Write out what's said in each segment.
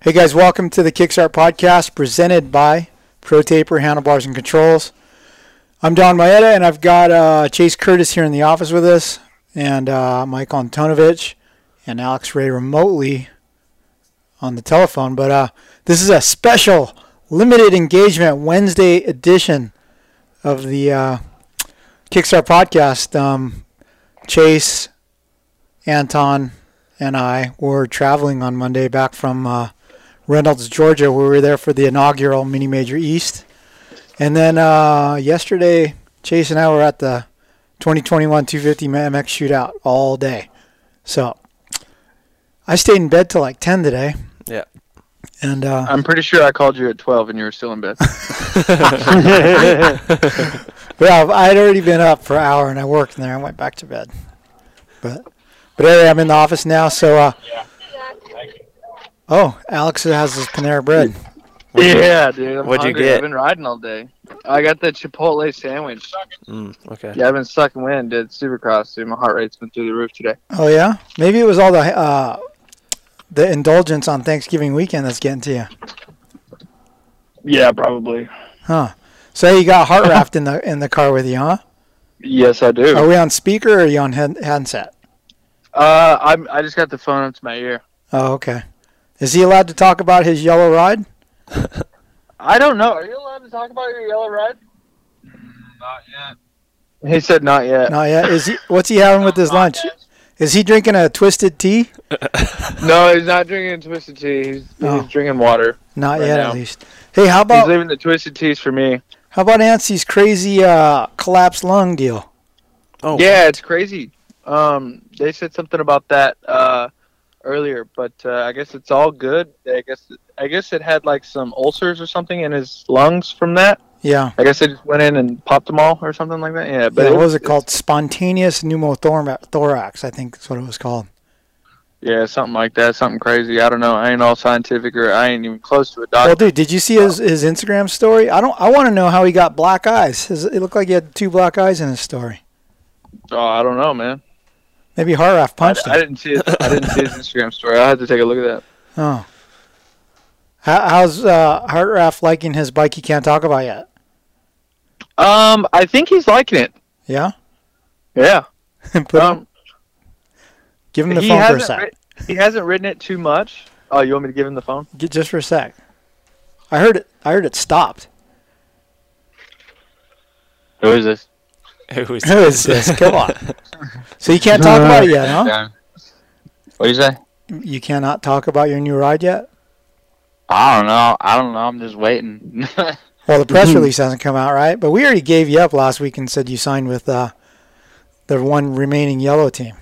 Hey guys, welcome to the Kickstart Podcast presented by Pro ProTaper Handlebars and Controls. I'm Donn Maeda and I've got uh, Chase Curtis here in the office with us and uh, Mike Antonovich and Alex Ray remotely on the telephone. But uh, this is a special limited engagement Wednesday edition of the uh, Kickstart Podcast. Um, Chase, Anton, and I were traveling on Monday back from uh, Reynolds, Georgia. We were there for the inaugural Mini Major East. And then uh, yesterday, Chase and I were at the 2021 250 MX shootout all day. So I stayed in bed till like 10 today. Yeah. And uh, I'm pretty sure I called you at 12 and you were still in bed. well, I had already been up for an hour and I worked and then I went back to bed. But but anyway, I'm in the office now, so uh, Oh, Alex has his Panera bread. yeah, dude. I'm What'd you get? I've been riding all day. I got the Chipotle sandwich. Mm, okay. Yeah, I've been sucking wind, dude. Supercross, dude. My heart rate's been through the roof today. Oh yeah, maybe it was all the uh, the indulgence on Thanksgiving weekend that's getting to you, Yeah, probably. huh? So you got heart raft in the in the car with you, huh? Yes, I do. Are we on speaker or are you on head, handset? Uh, I'm. I just got the phone up to my ear. Oh, okay. Is he allowed to talk about his yellow ride? I don't know. Are you allowed to talk about your yellow ride? Not yet. He said not yet. Not yet. Is he? What's he having with his lunch? Is he drinking a twisted tea? No, he's not drinking twisted tea. He's, Oh. he's drinking water. Not Right yet, now. at least. Hey, how about He's leaving the twisted teas for me. how about Anstie's crazy uh, collapsed lung deal? Oh. Yeah, it's crazy. Um, they said something about that uh, earlier, but uh, I guess it's all good. I guess I guess it had like some ulcers or something in his lungs from that. Yeah. I guess they just went in and popped them all or something like that. Yeah, but yeah, what was was it called? Spontaneous pneumothorax, I think that's what it was called. Yeah, something like that. Something crazy. I don't know. I ain't all scientific or I ain't even close to a doctor. Well, dude, did you see his, his Instagram story? I don't. I want to know how he got black eyes. It looked like he had two black eyes in his story. oh, I don't know, man. Maybe Hartranft I, punched I him. didn't see it. I didn't see his Instagram story. I had to take a look at that. Oh. How, how's uh, Hartranft liking his bike he can't talk about yet? Um, I think he's liking it. Yeah. Yeah. Put him, Um, give him the phone for a sec. ri- he hasn't ridden it too much. Oh, you want me to give him the phone? Get just for a sec. I heard it. I heard it stopped. Who is this? Who is Who is this? Come on. So you can't talk about it yet, huh? What do you say? You cannot talk about your new ride yet. I don't know. I don't know. I'm just waiting. Well, the press release hasn't come out, right? But we already gave you up last week and said you signed with uh, the one remaining yellow team.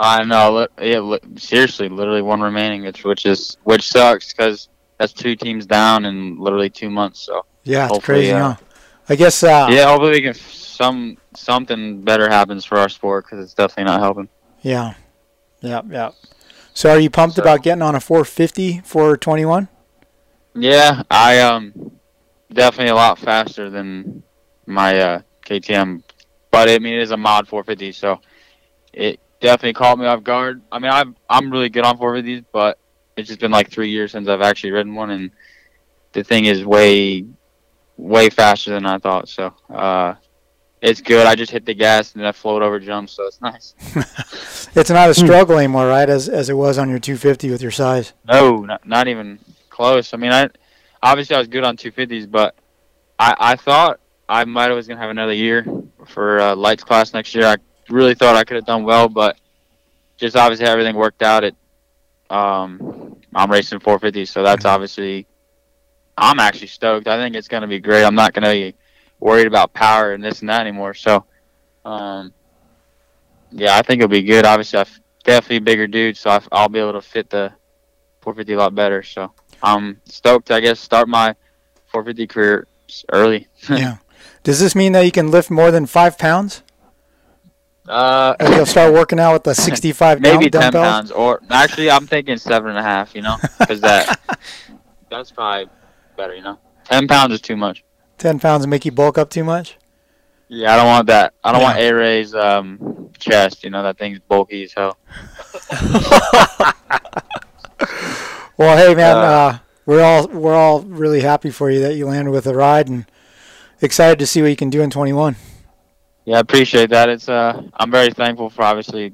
I know. li- Yeah, seriously, literally one remaining, which which is which sucks because that's two teams down in literally two months. So Yeah, it's crazy, uh, huh? I guess. Uh, yeah, hopefully we can f- some something better happens for our sport because it's definitely not helping. Yeah. Yeah. Yeah. So, are you pumped So- about getting on a 450 for 21? Yeah, I um definitely a lot faster than my uh, KTM, but I mean it is a mod 450, so it definitely caught me off guard. I mean I'm I'm really good on 450s, but it's just been like three years since I've actually ridden one, and the thing is way way faster than I thought. So uh, it's good. I just hit the gas and then I float over jumps, so it's nice. It's not a struggle anymore, right? As as it was on your 250 with your size. No, not, not even close. I mean, I obviously I was good on 250s, but I, I thought I might have was gonna have another year for uh, lights class next year. I really thought I could have done well, but just obviously everything worked out. It um, I'm racing 450s, so that's obviously I'm actually stoked. I think it's gonna be great. I'm not gonna be worried about power and this and that anymore. So um, yeah, I think it'll be good. Obviously, I'm definitely a bigger dude, so I, I'll be able to fit the 450 a lot better. So I'm stoked. I guess start my 450 career early. yeah. Does this mean that you can lift more than five pounds? Uh, Like you'll start working out with the 65 maybe dumb- 10 dumbbells? pounds, or actually I'm thinking seven and a half. You know, because that that's probably better. You know, 10 pounds is too much. 10 pounds make you bulk up too much? Yeah, I don't want that. I don't Yeah. want A Ray's um chest. You know that thing's bulky as hell. Well, hey man, Uh, uh, we're all we're all really happy for you that you landed with a ride and excited to see what you can do in 21. Yeah, I appreciate that. It's uh, I'm very thankful for obviously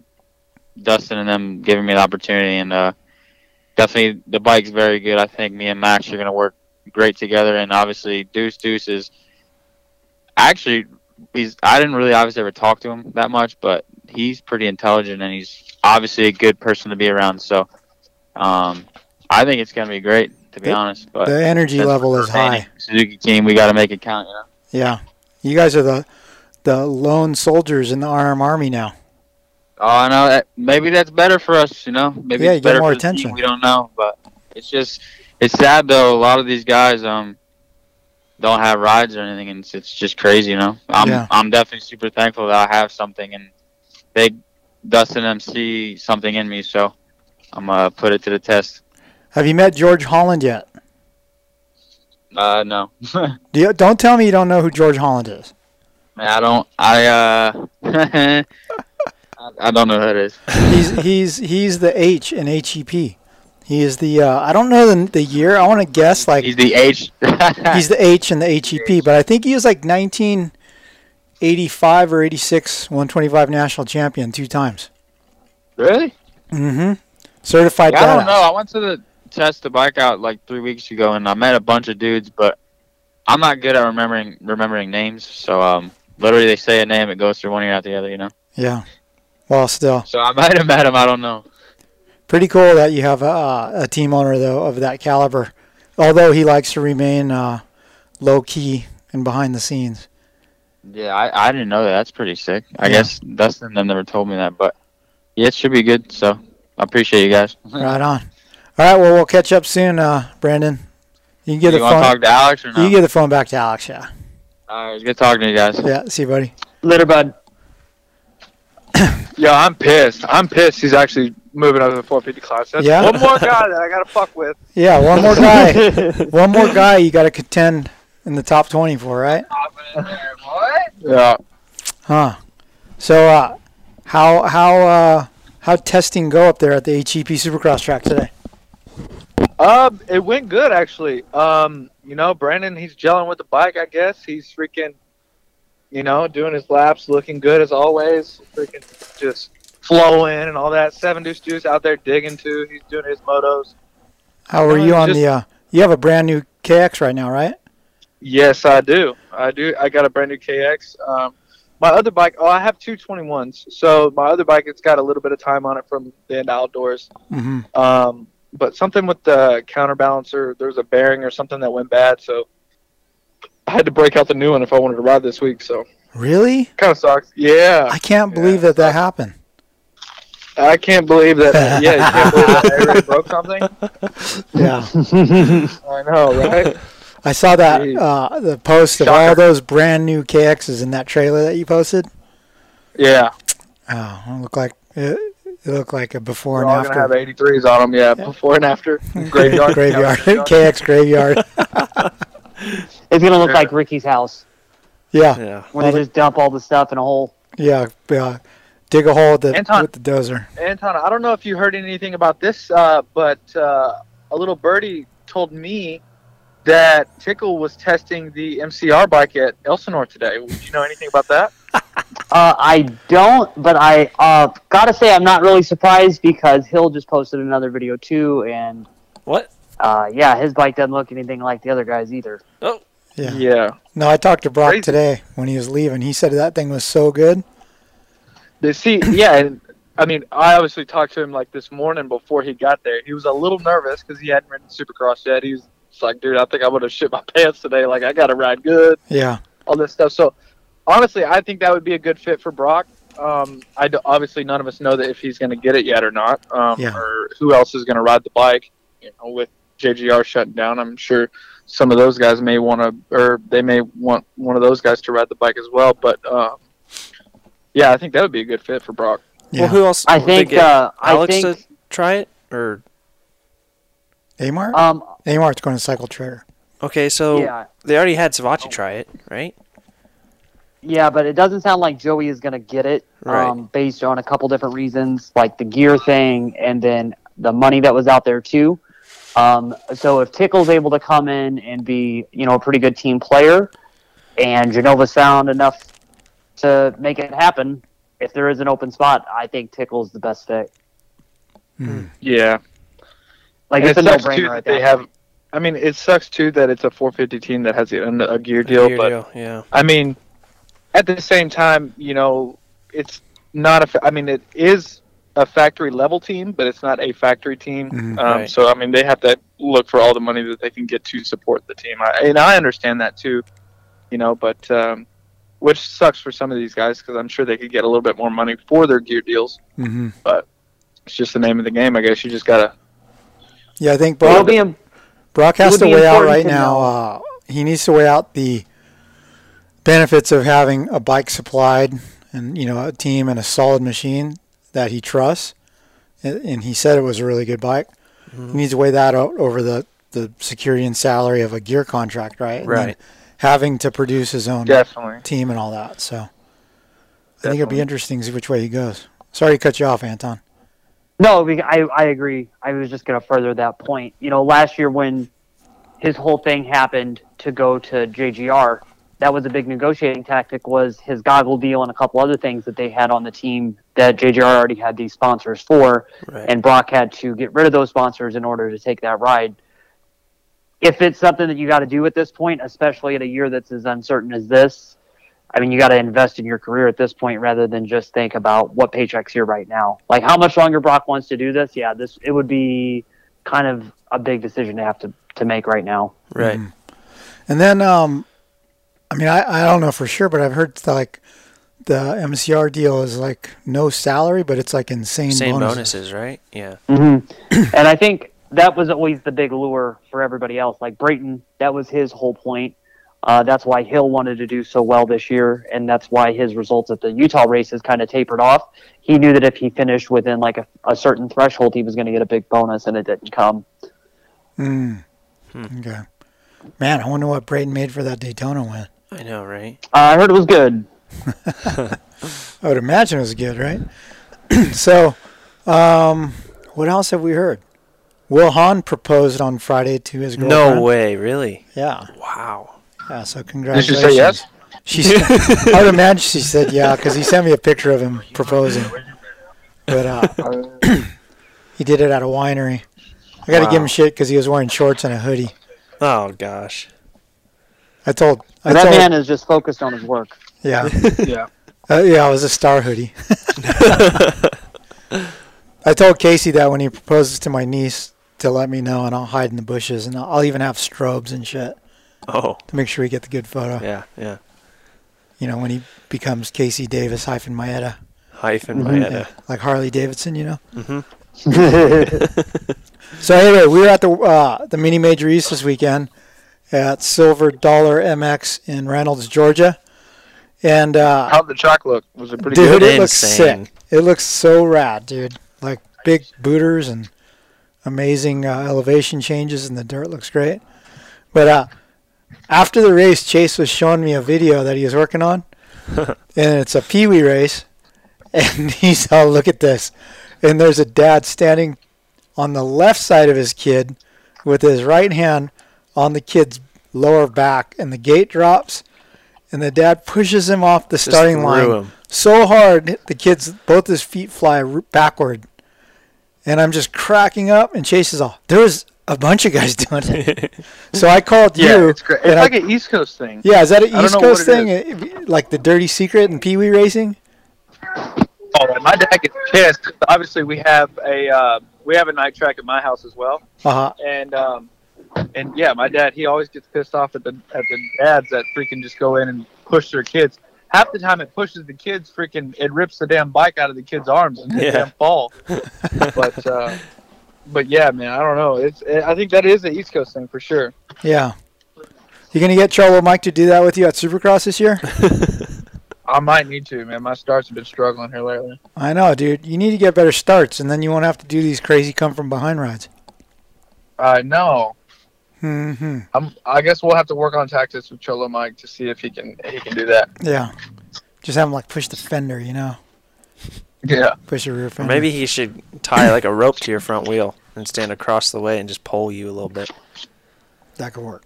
Dustin and them giving me the opportunity, and uh, definitely the bike's very good. I think me and Max are gonna work great together, and obviously Deuce Deuce is actually he's I didn't really obviously ever talk to him that much, but he's pretty intelligent and he's obviously a good person to be around. So um, I think it's gonna be great to be The- honest. But The energy level is high. Suzuki team, we got to make it count. You know. Yeah. You guys are the the lone soldiers in the RM army now. Oh, I know. that- Maybe that's better for us, you know. Maybe Yeah, you get better more team, attention. We don't know, but it's just it's sad though. A lot of these guys um don't have rides or anything, and it's, it's just crazy, you know. I'm Yeah. I'm definitely super thankful that I have something, and they Dustin them see something in me, so I'm gonna put it to the test. Have you met George Holland yet? Uh, no, Do you, don't tell me you don't know who George Holland is. I don't. I uh, I- I don't know who that is. He's he's he's the H in HEP. He is the uh, I don't know the the year. I want to guess like He's the H. he's the H in the HEP, but I think he was like 1985 or 86 125 national champion two times. really. Mm-hmm. Certified Yeah, I don't know. I went to the test the bike out like three weeks ago, and I met a bunch of dudes, but I'm not good at remembering remembering names. So um, literally they say a name, it goes through one ear out the other, you know. Yeah. Well, still So I might have met him. I don't know. Pretty cool that you have a, a team owner though of that caliber. Although he likes to remain uh, low key and behind the scenes. Yeah, I, I didn't know that. That's pretty sick. I Yeah. guess Dustin them never told me that, but yeah, it should be good. So I appreciate you guys. Right on. All right. Well, we'll catch up soon, uh, Brandon. You can get you the want to phone. talk to Alex or You no? can get the phone back to Alex. Yeah. All right, it's good talking to you guys. Yeah. See you, buddy. Later, bud. Yo, I'm pissed. I'm pissed. He's actually moving up to the 450 class. That's Yeah? one more guy that I gotta fuck with. Yeah. One more guy. one more guy. You got to contend in the top 20 for, right? Yeah. Huh. So, uh, how how uh, how testing go up there at the HEP Supercross track today? Um, it went good actually. Um, you know, Brandon, he's gelling with the bike. I guess he's freaking, you know, doing his laps, looking good as always. Freaking just flowing and all that. Seven Deuce Deuce out there digging too. He's doing his motos. How are you on just- the? Uh, you have a brand new KX right now, right? Yes, I do. I do. I got a brand new KX. Um, my other bike. Oh, I have two 21s. So my other bike, it's got a little bit of time on it from the end outdoors. Mm-hmm. Um, but something with the counterbalancer, there was a bearing or something that went bad, so I had to break out the new one if I wanted to ride this week. So Really? kind of sucks. Yeah, I can't believe Yeah. that that happened. I can't believe that. Yeah, you can't believe that I already broke something. Yeah. I know, right? I saw that Jeez. uh, the post of Shocker. all those brand new KXs in that trailer that you posted. Yeah, Oh, it looked like it, it looked like a before we're and all gonna have 83s on them. Yeah, Yeah. before and after. Graveyard. graveyard KX graveyard. It's gonna look Yeah. like Ricky's house Yeah, Yeah. when Well, they just dump all the stuff in a hole. yeah, yeah. Dig a hole with the Anton. with the dozer. Anton, I don't know if you heard anything about this, uh, but uh, a little birdie told me that Tickle was testing the MCR bike at Elsinore today. Would you know anything about that? Uh, I don't, but I uh, gotta say I'm not really surprised because Hill just posted another video too, and What? uh, yeah, his bike doesn't look anything like the other guys either. Oh, Yeah. Yeah. No, I talked to Broc Crazy. today when he was leaving. He said that thing was so good. They see, yeah, and I mean, I obviously talked to him like this morning before he got there. He was a little nervous because he hadn't ridden Supercross yet. He was like, dude, I think I would have shit my pants today. Like, I got to ride good. Yeah. all this stuff. So honestly, I think that would be a good fit for Broc. Um, I d- obviously none of us know that if he's going to get it yet or not, um, Yeah. or who else is going to ride the bike. you know, with JGR shutting down, I'm sure some of those guys may want to, or they may want one of those guys to ride the bike as well. But um, yeah, I think that would be a good fit for Broc. Yeah. Well, who else? I would they think. get Uh, I Alex think. to try it, or Amar. Um. Amart's going to cycle trader. okay, so Yeah. they already had Savatgy try it, right? Yeah, but it doesn't sound like Joey is going to get it Right. um, based on a couple different reasons, like the gear thing and then the money that was out there too. Um, so if Tickle's able to come in and be, you know, a pretty good team player, and Genova's found enough to make it happen, if there is an open spot, I think Tickle's the best fit. Yeah, Like And it's a it sucks too no-brainer that at they have. I mean, it sucks too that it's a 450 team that has a, a gear deal, Gear but deal, yeah. I mean, at the same time, you know, it's not a. fa- I mean, it is a factory level team, but it's not a factory team. Mhm. Um, Right. So I mean, they have to look for all the money that they can get to support the team, I, and I understand that too. You know, but um, which sucks for some of these guys because I'm sure they could get a little bit more money for their gear deals. hmm But It's just the name of the game, I guess. You just gotta. Yeah, I think It'll Broc, be im- Broc has to weigh out right now. Uh, he needs to weigh out the benefits of having a bike supplied and you know a team and a solid machine that he trusts. And, and he said it was a really good bike. He needs to weigh that out over the the security and salary of a gear contract, right? And then Right. Having to produce his own Definitely. team and all that. So I think it'll be interesting to see which way he goes. Sorry to cut you off, Anton. No, I, I agree. I was just going to further that point. You know, last year when his whole thing happened to go to JGR, that was a big negotiating tactic was his goggle deal and a couple other things that they had on the team that JGR already had these sponsors for. Right. And Broc had to get rid of those sponsors in order to take that ride. If it's something that you got to do at this point, especially in a year that's as uncertain as this, I mean, you got to invest in your career at this point rather than just think about what paycheck's here right now. Like how much longer Broc wants to do this. Yeah, this it would be kind of a big decision to have to, to make right now. right. Mhm. And then, um, I mean, I, I don't know for sure, but I've heard that, like the MCR deal is like no salary, but it's like insane Same bonuses. bonuses, right? Yeah. Mm-hmm. and I think that was always the big lure for everybody else. Like Brayton, that was his whole point. Uh, that's why Hill wanted to do so well this year, and that's why his results at the Utah races kind of tapered off. He knew that if he finished within like a, a certain threshold, he was going to get a big bonus, and it didn't come. Mm. Okay. Man, I wonder what Brayton made for that Daytona win. I know, right? Uh, I heard it was good. I would imagine it was good, right? so, um, what else have we heard? Will Hahn proposed on Friday to his girlfriend. No way, really? Yeah. Wow. Yeah. So congratulations. Did congratulations. she say yes? She, said- I would imagine she said yeah because he sent me a picture of him proposing. But uh, he did it at a winery. I got to give him shit because he was wearing shorts and a hoodie. Oh gosh. I told. I that told. man is just focused on his work. yeah. Yeah. Uh, yeah, it was a star hoodie. I told Casey that when he proposes to my niece to let me know, and I'll hide in the bushes, and I'll, I'll even have strobes and shit Oh, to make sure we get the good photo. yeah, yeah. You know, when he becomes Casey Davis hyphen Maeda, Hyphen Mhm. Maeda. yeah, like Harley Davidson, you know. Mm-hmm. So anyway, we were at the uh, the mini major east this weekend at Silver Dollar MX in Reynolds, Georgia, and uh, How'd the track look? Was it pretty dude, good? it looks sick. It looks so rad, dude. Like big booters and amazing uh, elevation changes, and the dirt looks great. But uh, after the race, Chase was showing me a video that he was working on, and it's a Pee Wee race, and he's all, "Look at this," and there's a dad standing on the left side of his kid with his right hand on the kid's lower back, and the gate drops, and the dad pushes him off the starting line him. so hard the kids both his feet fly backward and i'm just cracking up and chase is all there was a bunch of guys doing it. So i called Yeah, you it's It's I- like an East Coast thing. yeah is that an east coast thing? like the dirty secret and pee-wee racing? Oh, my dad gets pissed. Obviously, we have a uh, we have a night track at my house as well, uh-huh. And um, and yeah, my dad he always gets pissed off at the at the dads that freaking just go in and push their kids. Half the time, it pushes the kids freaking it rips the damn bike out of the kids' arms and they Yeah. damn fall. but uh, but yeah, man, I don't know. It's it, I think that is the East Coast thing for sure. Yeah. You gonna get Cholo Mike to do that with you at Supercross this year? I might need to, man. My starts have been struggling here lately. I know, dude. You need to get better starts, and then you won't have to do these crazy come from behind rides. I know. Hmm I'm. I guess we'll have to work on tactics with Cholo Mike to see if he can he can do that. Yeah. Just have him like push the fender, you know, Yeah. push your rear Or fender. maybe he should tie like a rope to your front wheel and stand across the way and just pull you a little bit. that could work.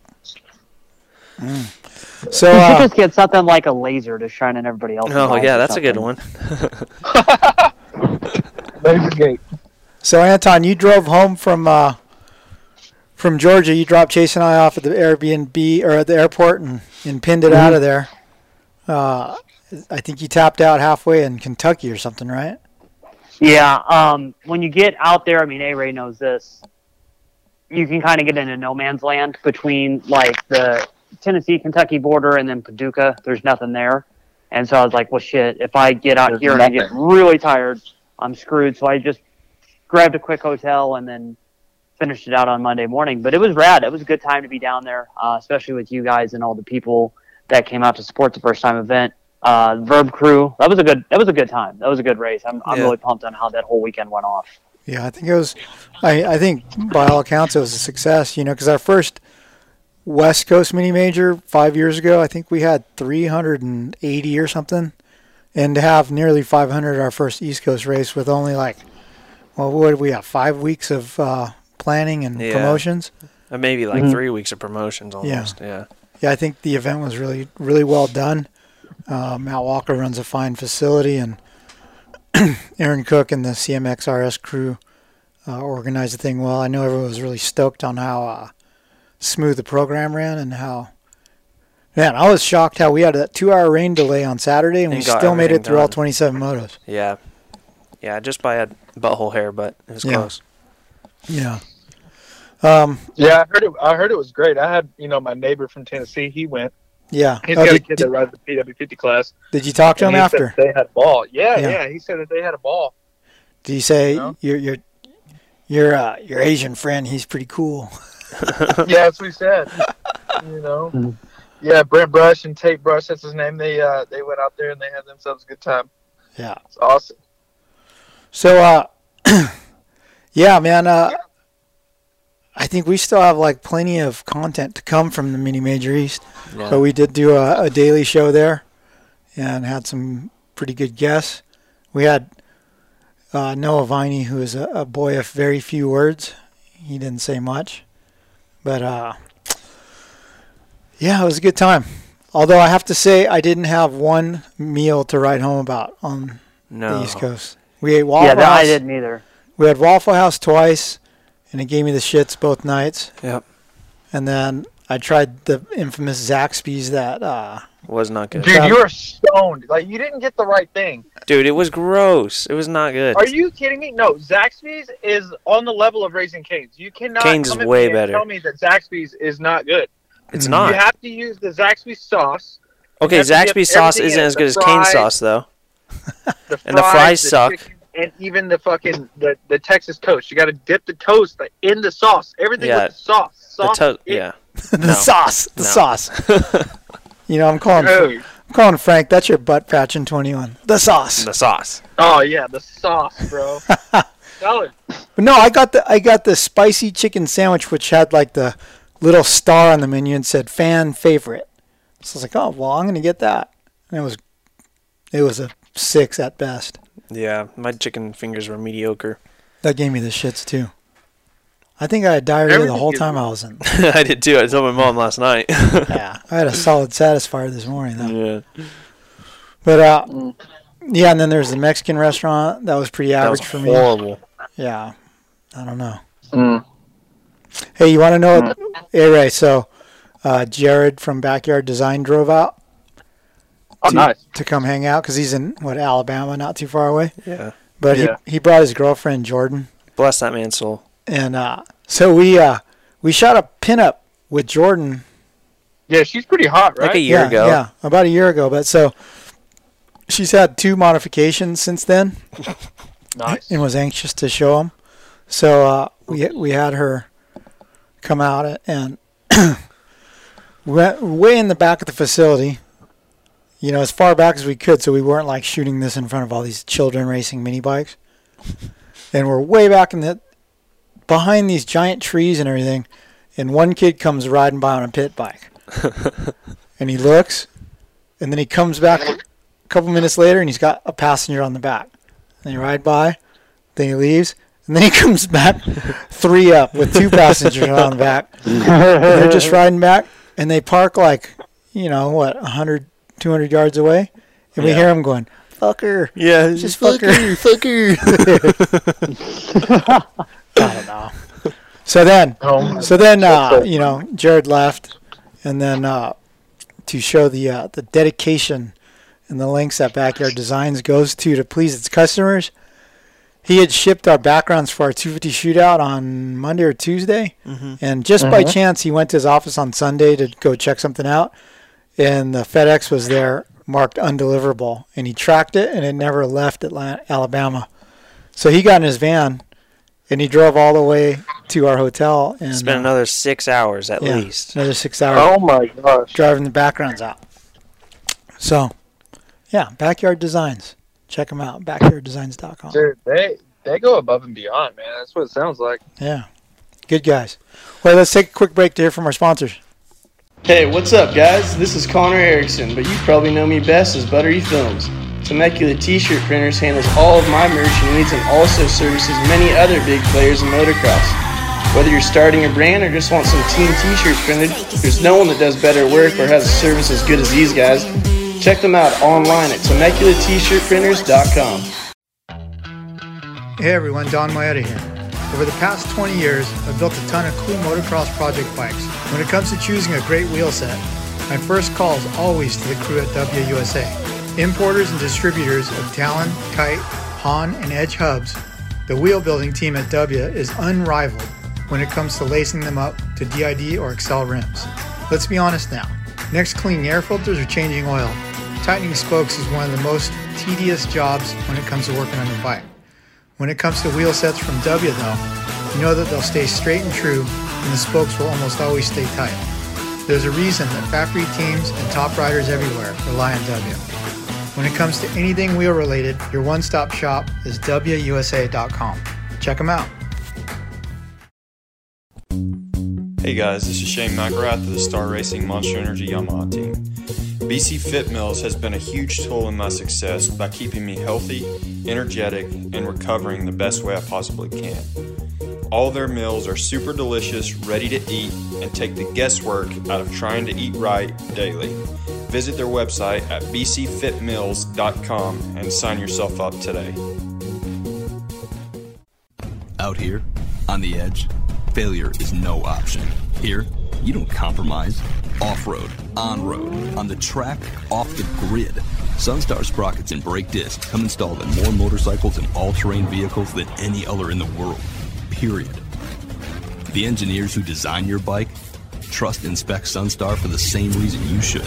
Mm. So You should uh, just get something like a laser to shine in everybody else's Oh yeah, or that's a good one. Laser gate. so Anton, you drove home from uh, from Georgia. You dropped Chase and I off at the Airbnb or at the airport and, and pinned it out of there. Uh, I think you tapped out halfway in Kentucky or something, right? Yeah, um, when you get out there, I mean, A Ray knows this. You can kind of get into no man's land between like the Tennessee Kentucky border and then Paducah. There's nothing there, and so I was like, well, shit. If I get out There's here and I get really tired, I'm screwed. So I just grabbed a quick hotel and then finished it out on Monday morning. But it was rad. It was a good time to be down there, uh, especially with you guys and all the people that came out to support the first time event. Uh, Verb crew. That was a good. That was a good time. That was a good race. I'm, I'm Yeah. really pumped on how that whole weekend went off. Yeah, I think it was. I, I think by all accounts it was a success. You know, because our first West Coast mini major five years ago, I think we had 380 or something, and to have nearly 500 our first East Coast race with only like, well, what did we have? Five weeks of uh, planning and Yeah. promotions. Uh, Maybe like Mhm. three weeks of promotions almost. Yeah. Yeah, yeah. I think the event was really really well done. Uh, Matt Walker runs a fine facility, and Aaron Cook and the CMXRS crew uh, organized the thing well. I know everyone was really stoked on how uh, smooth the program ran and how. Man, I was shocked how we had a two-hour rain delay on Saturday, and we And got still made it everything through all 27 motos. Yeah. Yeah, just by a butthole hair, but it was Yeah. close. Yeah. Um. Yeah, I heard it. I heard it was great. I had you know my neighbor from Tennessee. He went. Yeah. He's Oh, got a did, kid did, that rides the PW50 class. did you talk to him and he said after? they had a ball. Yeah, Yeah. yeah, He said that they had a ball. Did you say No. your your your uh, your Asian friend? He's pretty cool. yeah, that's what he said. You know. Mhm. Yeah, Brent Brush and Tate Brush. That's his name. They uh they went out there and they had themselves a good time. Yeah. It's awesome. So, uh, yeah, man, uh, I think we still have like plenty of content to come from the Mini Major East. Yeah. So we did do a, a daily show there, and had some pretty good guests. We had uh, Noah Viney, who is a, a boy of very few words. He didn't say much, but uh, yeah, it was a good time. Although I have to say, I didn't have one meal to write home about on no. the East Coast. We ate Waffle House. yeah, that I didn't either. We had Waffle House twice, and it gave me the shits both nights. Yep. And then I tried the infamous Zaxby's that uh, Was not good. Dude, you are stoned. Like you didn't get the right thing. Dude, it was gross. It was not good. Are you kidding me? No, Zaxby's is on the level of Raising Cane's. You cannot Cane's come is way better. tell me that Zaxby's is not good. It's not. You have to use the Zaxby's sauce. okay, you have to dip Zaxby's sauce isn't as the good as cane sauce though. The And the fries the suck. Chicken, and even the fucking the, the Texas toast. You got to dip the toast like, in the sauce. Everything Yeah. with the sauce. The Sauce. to- yeah. the No. sauce, the No. sauce. You know, I'm calling, Dude. I'm calling Frank. That's your butt patch in 21. The sauce. the sauce. Oh yeah, the sauce, bro. Solid. But no, I got the I got the spicy chicken sandwich, which had like the little star on the menu and said fan favorite. So I was like, oh well, I'm gonna get that. And it was, it was a six at best. Yeah, my chicken fingers were mediocre. That gave me the shits too. I think I had diarrhea the whole time I was in. I did too. I told my mom last night. yeah, I had a solid satisfier this morning though. yeah. But uh, Mm. yeah, and then there's the Mexican restaurant that was pretty That was average for me. horrible. Yeah, I don't know. Mm. Hey, you want to know? What, hey, Ray. So, uh, Jared from Backyard Design drove out Oh, to, nice. to come hang out because he's in what Alabama, not too far away. Yeah. But Yeah. he he brought his girlfriend Jordan, Bless that man's soul. and uh, so we uh, we shot a pinup with Jordan Yeah, she's pretty hot, right? Like a year yeah, ago. Yeah, about a year ago. But so she's had two modifications since then Nice. and was anxious to show them. So uh, we we had her come out and we went way in the back of the facility. You know, as far back as we could, so we weren't like shooting this in front of all these children racing mini bikes. And we're way back in the behind these giant trees and everything. And one kid comes riding by on a pit bike, and he looks, and then he comes back a couple minutes later, and he's got a passenger on the back. Then he ride by, then he leaves, and then he comes back three up with two passengers on the back. And they're just riding back, and they park like, you know, what, a 100, 200 yards away, and we Yeah. hear him going, "Fucker." Yeah, Just fucker. fucker. I don't know. So then, Oh, so then, uh, you know, Jared left, and then uh, to show the uh, the dedication and the lengths that Backyard Designs goes to to please its customers. He had shipped our backgrounds for our 250 shootout on Monday or Tuesday, Mhm. and just by Mhm. chance, he went to his office on Sunday to go check something out, and the FedEx was there marked undeliverable, and he tracked it, and it never left Atlanta, Alabama. So he got in his van, and he drove all the way to our hotel, and Spent uh, another six hours at yeah, least. another six hours oh my gosh. driving the backgrounds out. So, yeah, Backyard Designs. Check them out, backyarddesigns.com. Dude, they they go above and beyond, man. That's what it sounds like. Yeah, good guys. Well, let's take a quick break to hear from our sponsors. Hey, what's up, guys? This is Connor Erickson, but you probably know me best as Buttery Films. Temecula T-shirt printers handles all of my merch needs and also services many other big players in motocross. Whether you're starting a brand or just want some team T-shirts printed, there's no one that does better work or has a service as good as these guys. Check them out online at TemeculaT-shirtprinters.com. Hey everyone, Donn Maeda here. Over the past 20 years, I've built a ton of cool motocross project bikes. When it comes to choosing a great wheel set, my first call is always to the crew at Dubya USA. Importers and distributors of Talon, Kite, Haan, and Edge hubs, the wheel building team at Dubya is unrivaled when it comes to lacing them up to DID or Excel rims. Let's be honest now. Next cleaning air filters or changing oil, tightening spokes is one of the most tedious jobs when it comes to working on your bike. When it comes to wheel sets from Dubya, though, you know that they'll stay straight and true, and the spokes will almost always stay tight. There's a reason that factory teams and top riders everywhere rely on Dubya. When it comes to anything wheel related, your one stop shop is DubyaUSA.com. Check them out. Hey guys, this is Shane McElrath of the Star Racing Monster Energy Yamaha team. BC Fit Meals has been a huge tool in my success by keeping me healthy, energetic, and recovering the best way I possibly can. All their meals are super delicious, ready to eat, and take the guesswork out of trying to eat right daily. Visit their website at bcfitmeals.com and sign yourself up today. Out here, on the edge, failure is no option. Here, you don't compromise. Off road, on road, on the track, off the grid. Sunstar sprockets and brake discs come installed in more motorcycles and all terrain vehicles than any other in the world. Period. The engineers who design your bike trust and spec Sunstar for the same reason you should.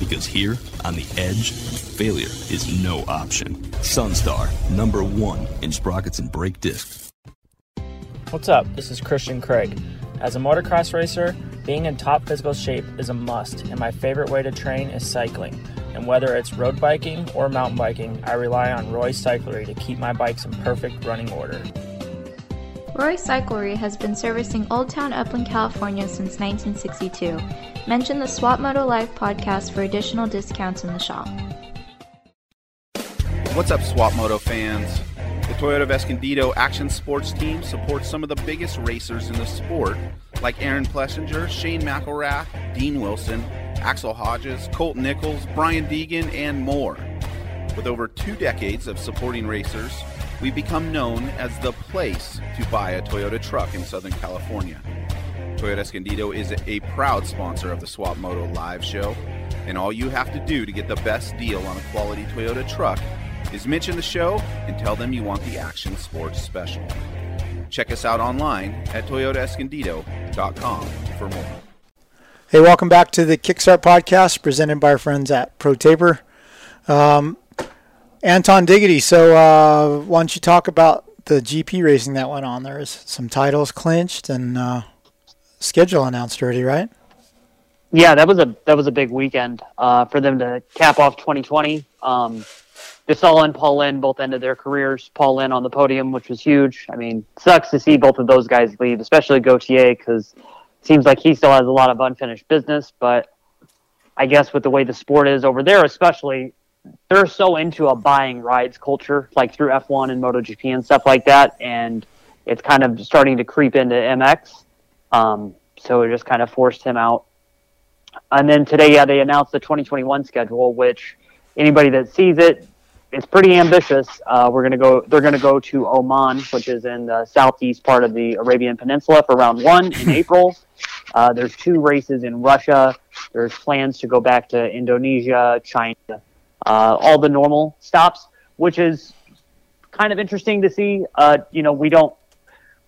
Because here, on the edge, failure is no option. Sunstar, number one in sprockets and brake discs. What's up? This is Christian Craig. As a motocross racer, being in top physical shape is a must, and my favorite way to train is cycling. And whether it's road biking or mountain biking, I rely on Roy Cyclery to keep my bikes in perfect running order. Roy Cyclery has been servicing Old Town Upland, California since 1962. Mention the Swap Moto Live podcast for additional discounts in the shop. What's up, Swap Moto fans? Toyota Escondido Action Sports Team supports some of the biggest racers in the sport, like Aaron Plessinger, Shane McElrath, Dean Wilson, Axell Hodges, Colt Nichols, Brian Deegan, and more. With over two decades of supporting racers, we've become known as the place to buy a Toyota truck in Southern California. Toyota Escondido is a proud sponsor of the Swap Moto Live show, and all you have to do to get the best deal on a quality Toyota truck is mention the show and tell them you want the Action Sports Special. Check us out online at toyotaescondido.com for more. Hey, welcome back to the Kickstart podcast presented by our friends at ProTaper. Um, Anton Diggity, so uh, why don't you talk about the GP racing that went on. There's some titles clinched and uh, schedule announced already, right? Yeah, that was a that was a big weekend uh, for them to cap off 2020. Um, Desalle and Paulin both ended their careers. Paulin on the podium, which was huge. I mean, sucks to see both of those guys leave, especially Gautier, because seems like he still has a lot of unfinished business. But I guess with the way the sport is over there, especially, they're so into a buying rides culture, like through F1 and MotoGP and stuff like that, and it's kind of starting to creep into MX. Um, so it just kind of forced him out. And then today, yeah, they announced the 2021 schedule, which anybody that sees it, it's pretty ambitious. Uh, we're gonna go. They're gonna go to Oman, which is in the southeast part of the Arabian Peninsula, for round one in April. Uh, there's two races in Russia. There's plans to go back to Indonesia, China, uh, all the normal stops, which is kind of interesting to see. Uh, you know, we don't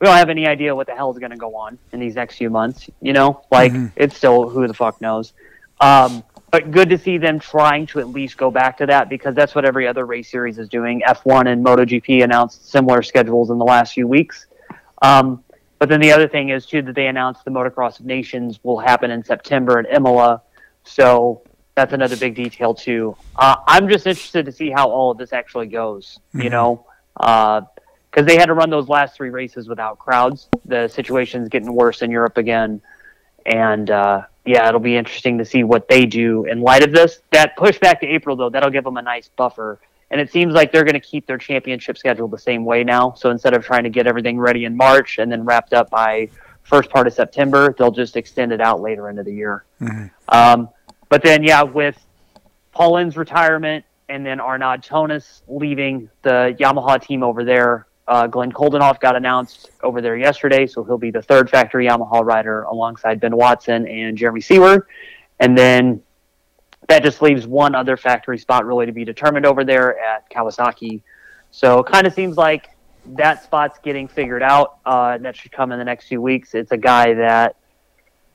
we don't have any idea what the hell is going to go on in these next few months. You know, like Mhm. it's still who the fuck knows. Um, but good to see them trying to at least go back to that because that's what every other race series is doing. F1 and MotoGP announced similar schedules in the last few weeks. Um, but then the other thing is too that they announced the Motocross of Nations will happen in September in Imola. So that's another big detail too. Uh, I'm just interested to see how all of this actually goes. You Mhm. know, because they had to run those last three races without crowds. The situation's getting worse in Europe again, and uh, yeah, it'll be interesting to see what they do in light of this. That push back to April though, that'll give them a nice buffer. And it seems like they're going to keep their championship schedule the same way now. So instead of trying to get everything ready in March and then wrapped up by first part of September, they'll just extend it out later into the year. Mhm. Um, but then, yeah, with Paulin's retirement and then Arnaud Tonus leaving the Yamaha team over there, uh, Glenn Coldenhoff got announced over there yesterday, so he'll be the third factory Yamaha rider alongside Ben Watson and Jeremy Seewer. And then that just leaves one other factory spot really to be determined over there at Kawasaki. So it kind of seems like that spot's getting figured out. Uh, that should come in the next few weeks. It's a guy that,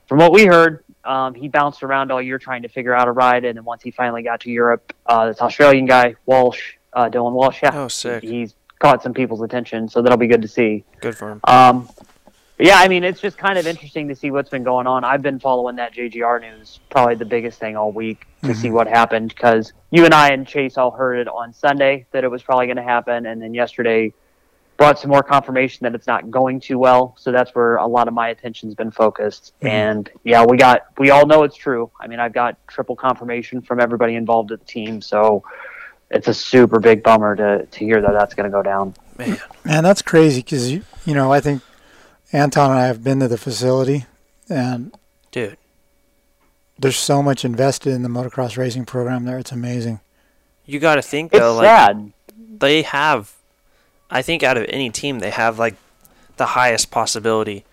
from what we heard, um, he bounced around all year trying to figure out a ride, and then once he finally got to Europe, uh, this Australian guy Walsh, uh, Dylan Walsh, yeah, Oh, sick. he's caught some people's attention, so that'll be good to see. Good for him. Um, yeah, I mean, it's just kind of interesting to see what's been going on. I've been following that JGR news, probably the biggest thing all week, to see what happened because you and I and Chase all heard it on Sunday that it was probably going to happen, and then yesterday brought some more confirmation that it's not going too well. So that's where a lot of my attention's been focused. Mhm. And yeah, we got we all know it's true. I mean, I've got triple confirmation from everybody involved at the team, so it's a super big bummer to to hear that that's going to go down. Man, Man, that's crazy because you, you know I think Anton and I have been to the facility, and dude. there's so much invested in the motocross racing program there. It's amazing. You got to think It's though, like sad. they have. I think out of any team, they have like the highest possibility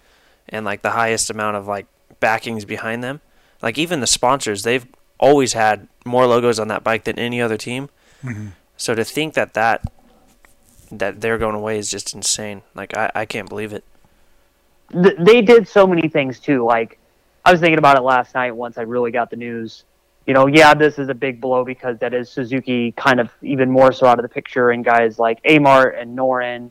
and like the highest amount of like backings behind them. Like even the sponsors, they've always had more logos on that bike than any other team. Mhm. So to think that that that they're going away is just insane. Like I, I can't believe it. th- they did so many things too. Like I was thinking about it last night once I really got the news. You know, yeah, this is a big blow because that is Suzuki kind of even more so out of the picture, and guys like Amart and Norin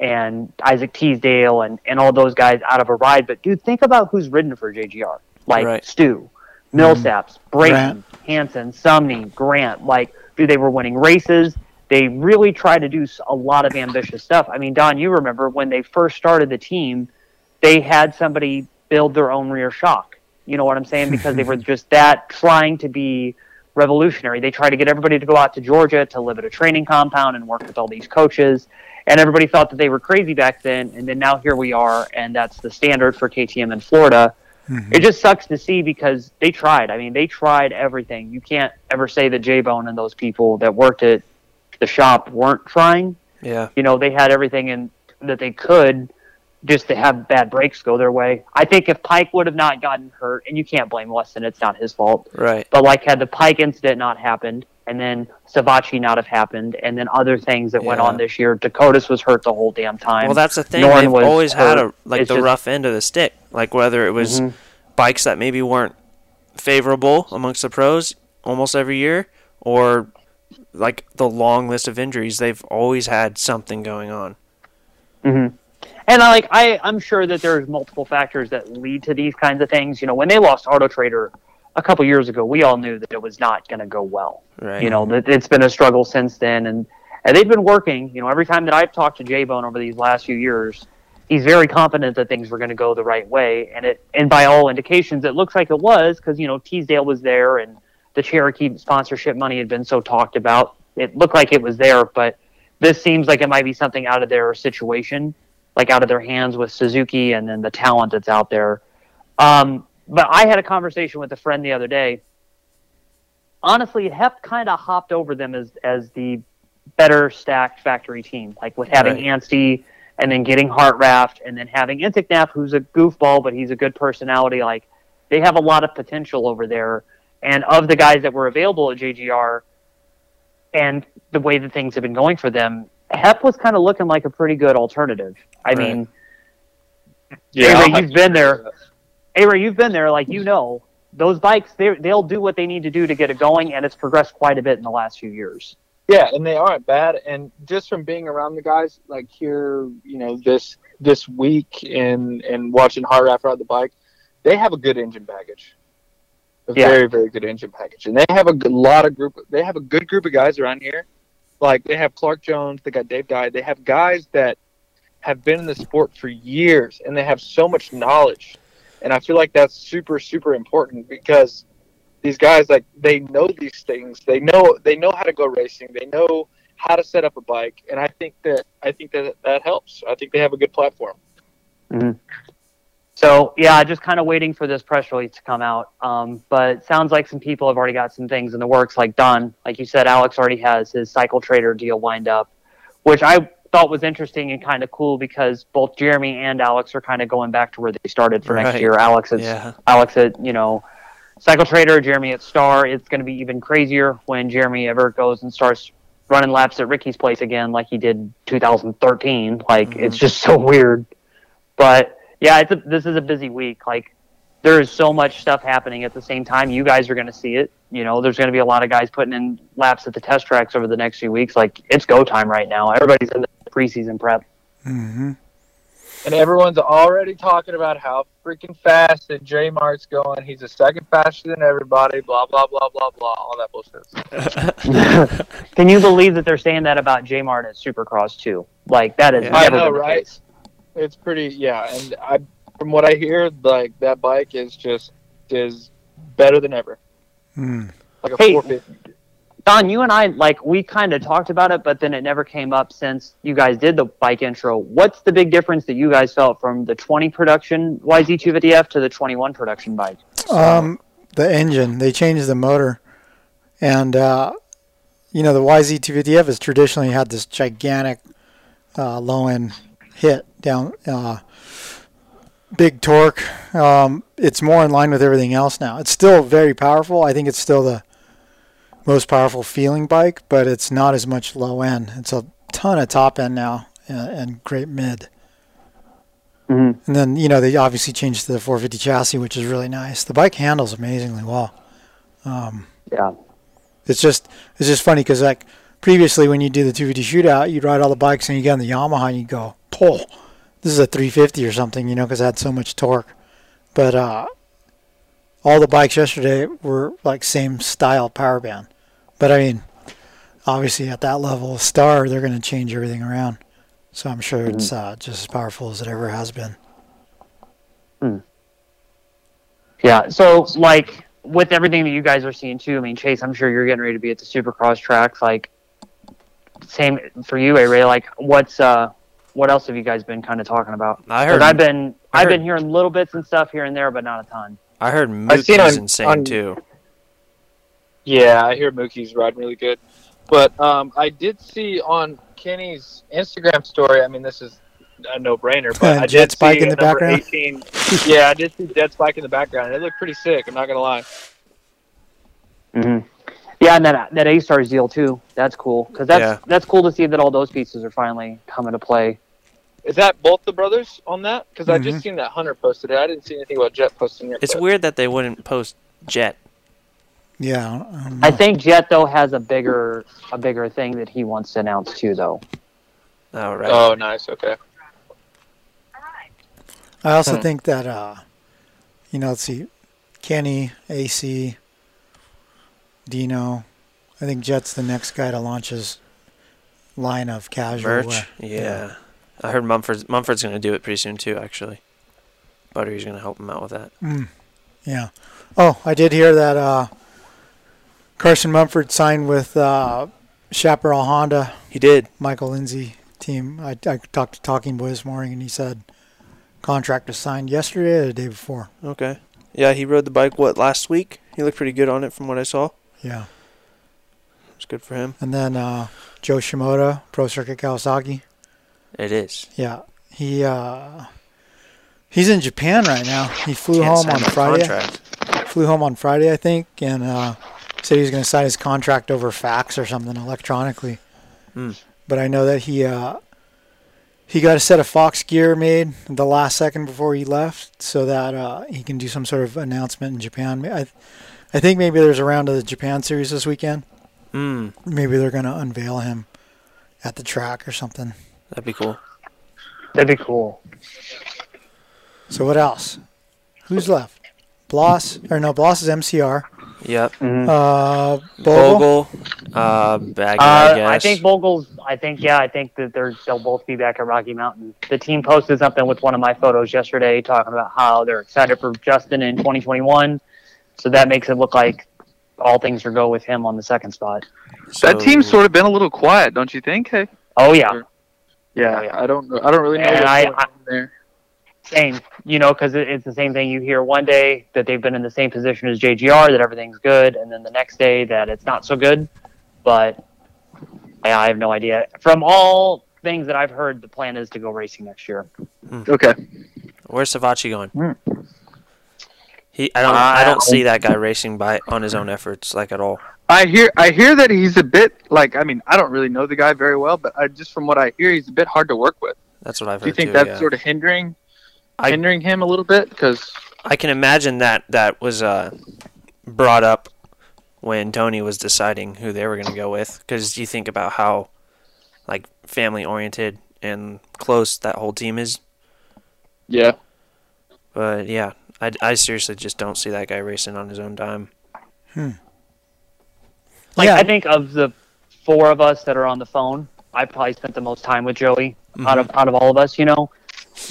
and Isaac Teasdale and, and all those guys out of a ride. But dude, think about who's ridden for JGR. Like Right. Stu, Millsaps, Brayton, Grant. Hansen, Sumney, Grant. Like, dude, they were winning races. They really tried to do a lot of ambitious stuff. I mean, Don, you remember when they first started the team, they had somebody build their own rear shock. You know what I'm saying? Because they were just that trying to be revolutionary. They tried to get everybody to go out to Georgia to live at a training compound and work with all these coaches. And everybody thought that they were crazy back then. And then now here we are, and that's the standard for KTM in Florida. It just sucks to see because they tried. I mean, they tried everything. You can't ever say that J Bone and those people that worked at the shop weren't trying Yeah. you know, they had everything in that they could just to have bad breaks go their way. I think if Pike would have not gotten hurt, and you can't blame Weston, it's not his fault. Right. But like, had the Pike incident not happened, and then Savatgy not have happened, and then other things that went on this year, Dakotas was hurt the whole damn time. Well, that's the thing. Norton They've always had a like It's the just- rough end of the stick. Like whether it was Mhm. bikes that maybe weren't favorable amongst the pros almost every year, or like the long list of injuries. They've always had something going on. Mm-hmm. And I like I I'm sure that there's multiple factors that lead to these kinds of things. You know, when they lost Auto Trader a couple years ago, we all knew that it was not going to go well. Right. You know, that it's been a struggle since then, and and they've been working. You know, every time that I've talked to J Bone over these last few years, he's very confident that things were going to go the right way, and it and by all indications, it looks like it was because you know Teasdale was there and the Cherokee sponsorship money had been so talked about. It looked like it was there, but this seems like it might be something out of their situation, like out of their hands with Suzuki and then the talent that's out there. Um, but I had a conversation with a friend the other day. Honestly, Hep kind of hopped over them as as the better stacked factory team, like with having Right. Anstie and then getting Hartranft and then having Intiknap, who's a goofball, but he's a good personality. Like they have a lot of potential over there. And of the guys that were available at JGR and the way that things have been going for them, Hep was kind of looking like a pretty good alternative. I Right. mean, Yeah, Ray, you've been there. Hey, Ray, you've been there. Like you know, those bikes, they they'll do what they need to do to get it going, and it's progressed quite a bit in the last few years. Yeah, and they aren't bad. And just from being around the guys, like here, you know, this this week and and watching Hard Rap ride the bike, they have a good engine package. A Yeah. very very good engine package, and they have a good, lot of group. They have a good group of guys around here. Like they have Clark Jones, they got Dave Guy. They have guys that have been in the sport for years, and they have so much knowledge. And I feel like that's super super important because these guys like they know these things. They know they know how to go racing. They know how to set up a bike. And i think that i think that that helps. I think they have a good platform. So yeah, just kind of waiting for this press release to come out. Um, but sounds like some people have already got some things in the works. Like Don, like you said, Alex already has his Cycle Trader deal lined up, which I thought was interesting and kind of cool because both Jeremy and Alex are kind of going back to where they started for next year. Alex is Yeah. Alex at you know Cycle Trader, Jeremy at Star. It's going to be even crazier when Jeremy ever goes and starts running laps at Ricky's place again, like he did 2013. Like mm-hmm. it's just so weird. But yeah, it's a, this is a busy week. Like there is so much stuff happening at the same time. You guys are going to see it. You know, there's going to be a lot of guys putting in laps at the test tracks over the next few weeks. Like it's go time right now. Everybody's in the preseason prep. Mm-hmm. and everyone's already talking about how freaking fast that J Mart's going. He's a second faster than everybody. Blah blah blah blah blah. All that bullshit. Can you believe that they're saying that about J Mart at Supercross too? Like that is Yeah. I know, right? case. It's pretty, yeah. And I, from what I hear, like that bike is just is better than ever. Mm. Like a Hey. 450. Don, you and I like we kind of talked about it, but then it never came up since you guys did the bike intro. What's the big difference that you guys felt from the 20 production YZ250F to the 21 production bike? Um, the engine. They changed the motor, and uh, you know the YZ250F has traditionally had this gigantic uh, low end hit down, uh, big torque. Um, it's more in line with everything else now. It's still very powerful. I think it's still the most powerful feeling bike, but it's not as much low end. It's a ton of top end now and, and great mid. Mhm. And then you know they obviously changed to the 450 chassis, which is really nice. The bike handles amazingly well. Um, Yeah. it's just it's just funny because like previously when you do the 250 shootout, you'd ride all the bikes and you get on the Yamaha and you go, "Oh, this is a 350 or something," you know, because it had so much torque. But uh, all the bikes yesterday were like same style power band. But I mean, obviously at that level of star, they're going to change everything around. So I'm sure it's uh, just as powerful as it ever has been. Yeah. So, like, with everything that you guys are seeing too, I mean, Chase, I'm sure you're getting ready to be at the Supercross tracks. Like, same for you, A Ray. Like, what's uh, what else have you guys been kind of talking about? I 'Cause heard. I've been I I've been hearing little bits and stuff here and there, but not a ton. I heard I've Mookie's insane on- too. Yeah, I hear Mookie's riding really good. But um, I did see on Kenny's Instagram story. I mean, this is a no-brainer, but I did Jett's bike see in the background? 18. yeah, I did see Jett's bike in the background. It looked pretty sick. I'm not gonna lie. Mm-hmm. Yeah, and that that A Stars deal too. That's cool because that's Yeah. that's cool to see that all those pieces are finally coming to play. Is that both the brothers on that? Because I Mhm. just seen that Hunter posted it. I didn't see anything about Jett posting it. It's but- weird that they wouldn't post Jett. Yeah, I I don't I know. think Jett though has a bigger a bigger thing that he wants to announce too, though. Oh right. Oh, nice. Okay. I also Hmm. think that uh, you know, let's see, Kenny, AC, Dino. I think Jett's the next guy to launch his line of casual Merch. wear. Yeah. I heard Mumford's Mumford's going to do it pretty soon too. Actually, Buttery's going to help him out with that. Mm, yeah. Oh, I did hear that uh, Carson Mumford signed with uh, Chaparral Honda. He did. Michael Lindsay team. I, I talked to Talking Boy this morning, and he said contract was signed yesterday or the day before. Okay. Yeah, he rode the bike what last week. He looked pretty good on it from what I saw. Yeah. It's good for him. And then uh, Jo Shimoda, Pro Circuit Kawasaki. It is. Yeah, he uh, he's in Japan right now. He flew Can't home on Friday. contract. Flew home on Friday, I think, and uh, said he was going to sign his contract over fax or something electronically. Hmm. But I know that he uh, he got a set of Fox gear made the last second before he left, so that uh, he can do some sort of announcement in Japan. I I think maybe there's a round of the Japan series this weekend. Hmm. Maybe they're going to unveil him at the track or something. That'd be cool. That'd be cool. So what else? Who's left? Bloss or no? Bloss is MCR. Yep. Uh, Bogle. Bogle, uh, Baggy, Uh, I guess. I think Bogle's. I think yeah. I think that they're they'll both be back at Rocky Mountain. The team posted something with one of my photos yesterday, talking about how they're excited for Justin in 2021. So that makes it look like all things are go with him on the second spot. that team's sort of been a little quiet, don't you think? Hey. Oh yeah, Yeah, Oh, yeah. I don't. I don't really know And what's I- going on there. same. You know, because it, it's the same thing. You hear one day that they've been in the same position as JGR, that everything's good, and then the next day that it's not so good. But I, I have no idea. From all things that I've heard, the plan is to go racing next year. Okay. Where's Savatgy going? Hmm. He, I don't, I don't Uh, see that guy racing by on his own efforts like at all. I hear. I hear that he's a bit like. I mean, I don't really know the guy very well, but I, just from what I hear, he's a bit hard to work with. That's what I've heard. Do you think too. that's yeah. sort of hindering, I- hindering him a little bit? Because I can imagine that that was uh, brought up when Tony was deciding who they were going to go with. Because you think about how like family oriented and close that whole team is. yeah, But yeah, I, I seriously just don't see that guy racing on his own dime. Like Yeah. I think of the four of us that are on the phone, I probably spent the most time with Joey out of out of all of us. You know,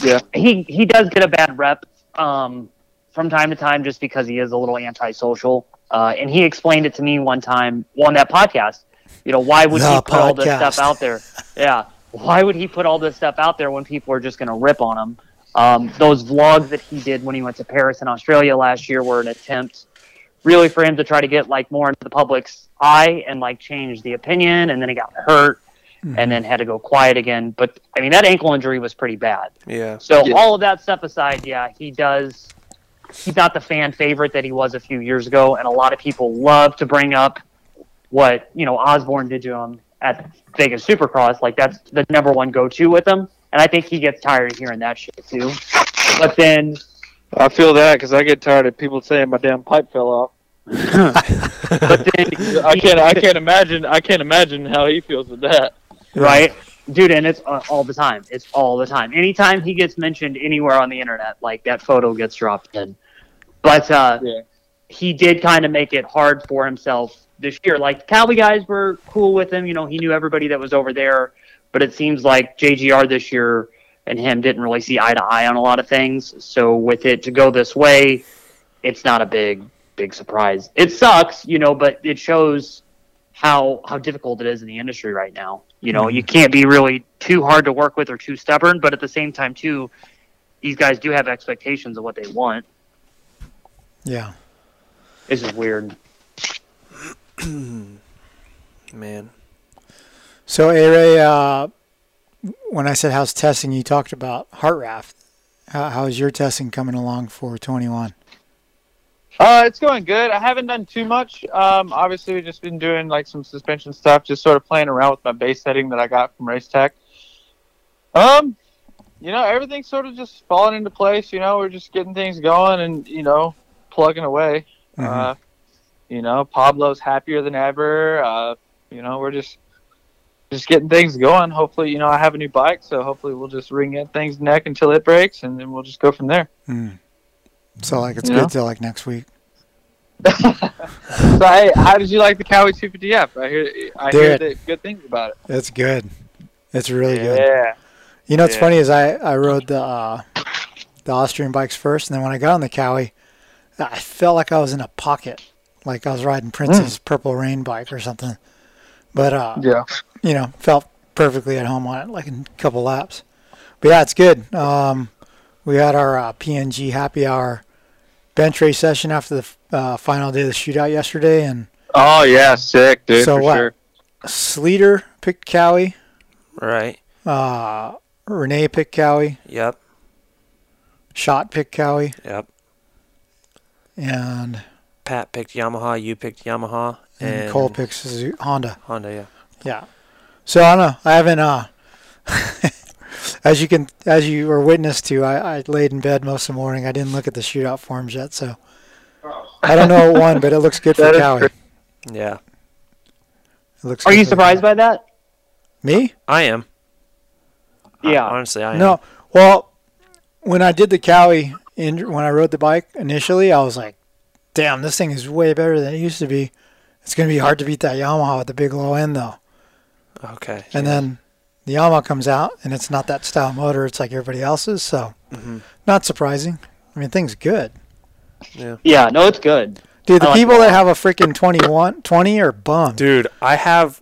yeah, he he does get a bad rep um, from time to time just because he is a little antisocial. Uh, and he explained it to me one time well, on that podcast. You know, why would The he put all this stuff out there? Yeah, why would he put all this stuff out there when people are just going to rip on him? Um, those vlogs that he did when he went to Paris and Australia last year were an attempt really for him to try to get like more into the public's eye and like change the opinion and then he got hurt and then had to go quiet again but i mean that ankle injury was pretty bad Yeah. so Yeah. all of that stuff aside yeah he does he's not the fan favorite that he was a few years ago and a lot of people love to bring up what you know osborne did to him at vegas supercross like that's the number one go-to with him and i think he gets tired of hearing that shit too but then I feel that because I get tired of people saying my damn pipe fell off. but then I can't. I can't imagine. I can't imagine how he feels with that. Right? Dude, and it's uh, all the time. It's all the time. Anytime he gets mentioned anywhere on the internet, like that photo gets dropped in. But uh, Yeah. he did kind of make it hard for himself this year. Like the Cowboy guys were cool with him. You know, he knew everybody that was over there. But it seems like JGR this year and him didn't really see eye to eye on a lot of things. So with it to go this way, it's not a big, big surprise. It sucks, you know, but it shows how how difficult it is in the industry right now. You know, you can't be really too hard to work with or too stubborn, but at the same time too, these guys do have expectations of what they want. Yeah. This is weird. Man. So, A-Ray, uh, when I said how's testing, you talked about Hartranft. How, how's your testing coming along for 21? Uh, it's going good. I haven't done too much. Um, obviously, we've just been doing like some suspension stuff, just sort of playing around with my base setting that I got from Race Tech. Um, you know, everything's sort of just falling into place. You know, we're just getting things going and you know, plugging away. Uh, you know, Pablo's happier than ever. Uh, you know, we're just just getting things going. Hopefully, you know, I have a new bike, so hopefully we'll just ring in things neck until it breaks, and then we'll just go from there. Hmm. So like it's Yeah. good till like next week. So, hey, how did you like the Kawi 250F? I hear, I hear the good things about it. It's good. It's really good. Yeah. You know what's Yeah. funny is I I rode the uh, the Austrian bikes first, and then when I got on the Kawi, I felt like I was in a pocket, like I was riding Prince's Purple Rain bike or something. But uh, Yeah. you know, felt perfectly at home on it, like in a couple laps. But yeah, it's good. Um, we had our uh, PNG happy hour bench race session after the uh, final day of the shootout yesterday, and Oh yeah, sick, dude. so for what? sure. Sleater picked Kawi. Right. Uh, Rene picked Kawi. Yep. Shot picked Kawi. Yep. And, Pat picked Yamaha. You picked Yamaha. and, And, Cole picked Honda. Honda. Yeah. Yeah. So I don't know. I haven't. Uh, as you can, as you were witness to, I, I laid in bed most of the morning. I didn't look at the shootout forms yet, so oh. I don't know what won, but it looks good for That is Kawi. Yeah. It looks. Are good you for surprised by that? Me? I am. Yeah. Honestly, I am. No. Well, when I did the Kawi, in, when I rode the bike initially, I was like, "Damn, this thing is way better than it used to be." It's gonna be hard to beat that Yamaha with the big low end, though. Okay. And then the Yamaha comes out, and it's not that style motor. It's like everybody else's, so Mhm. not surprising. I mean, thing's good. Yeah. Yeah, no, it's good. Dude, the like people it a that have a freaking 21, 20 are bummed. Dude, I have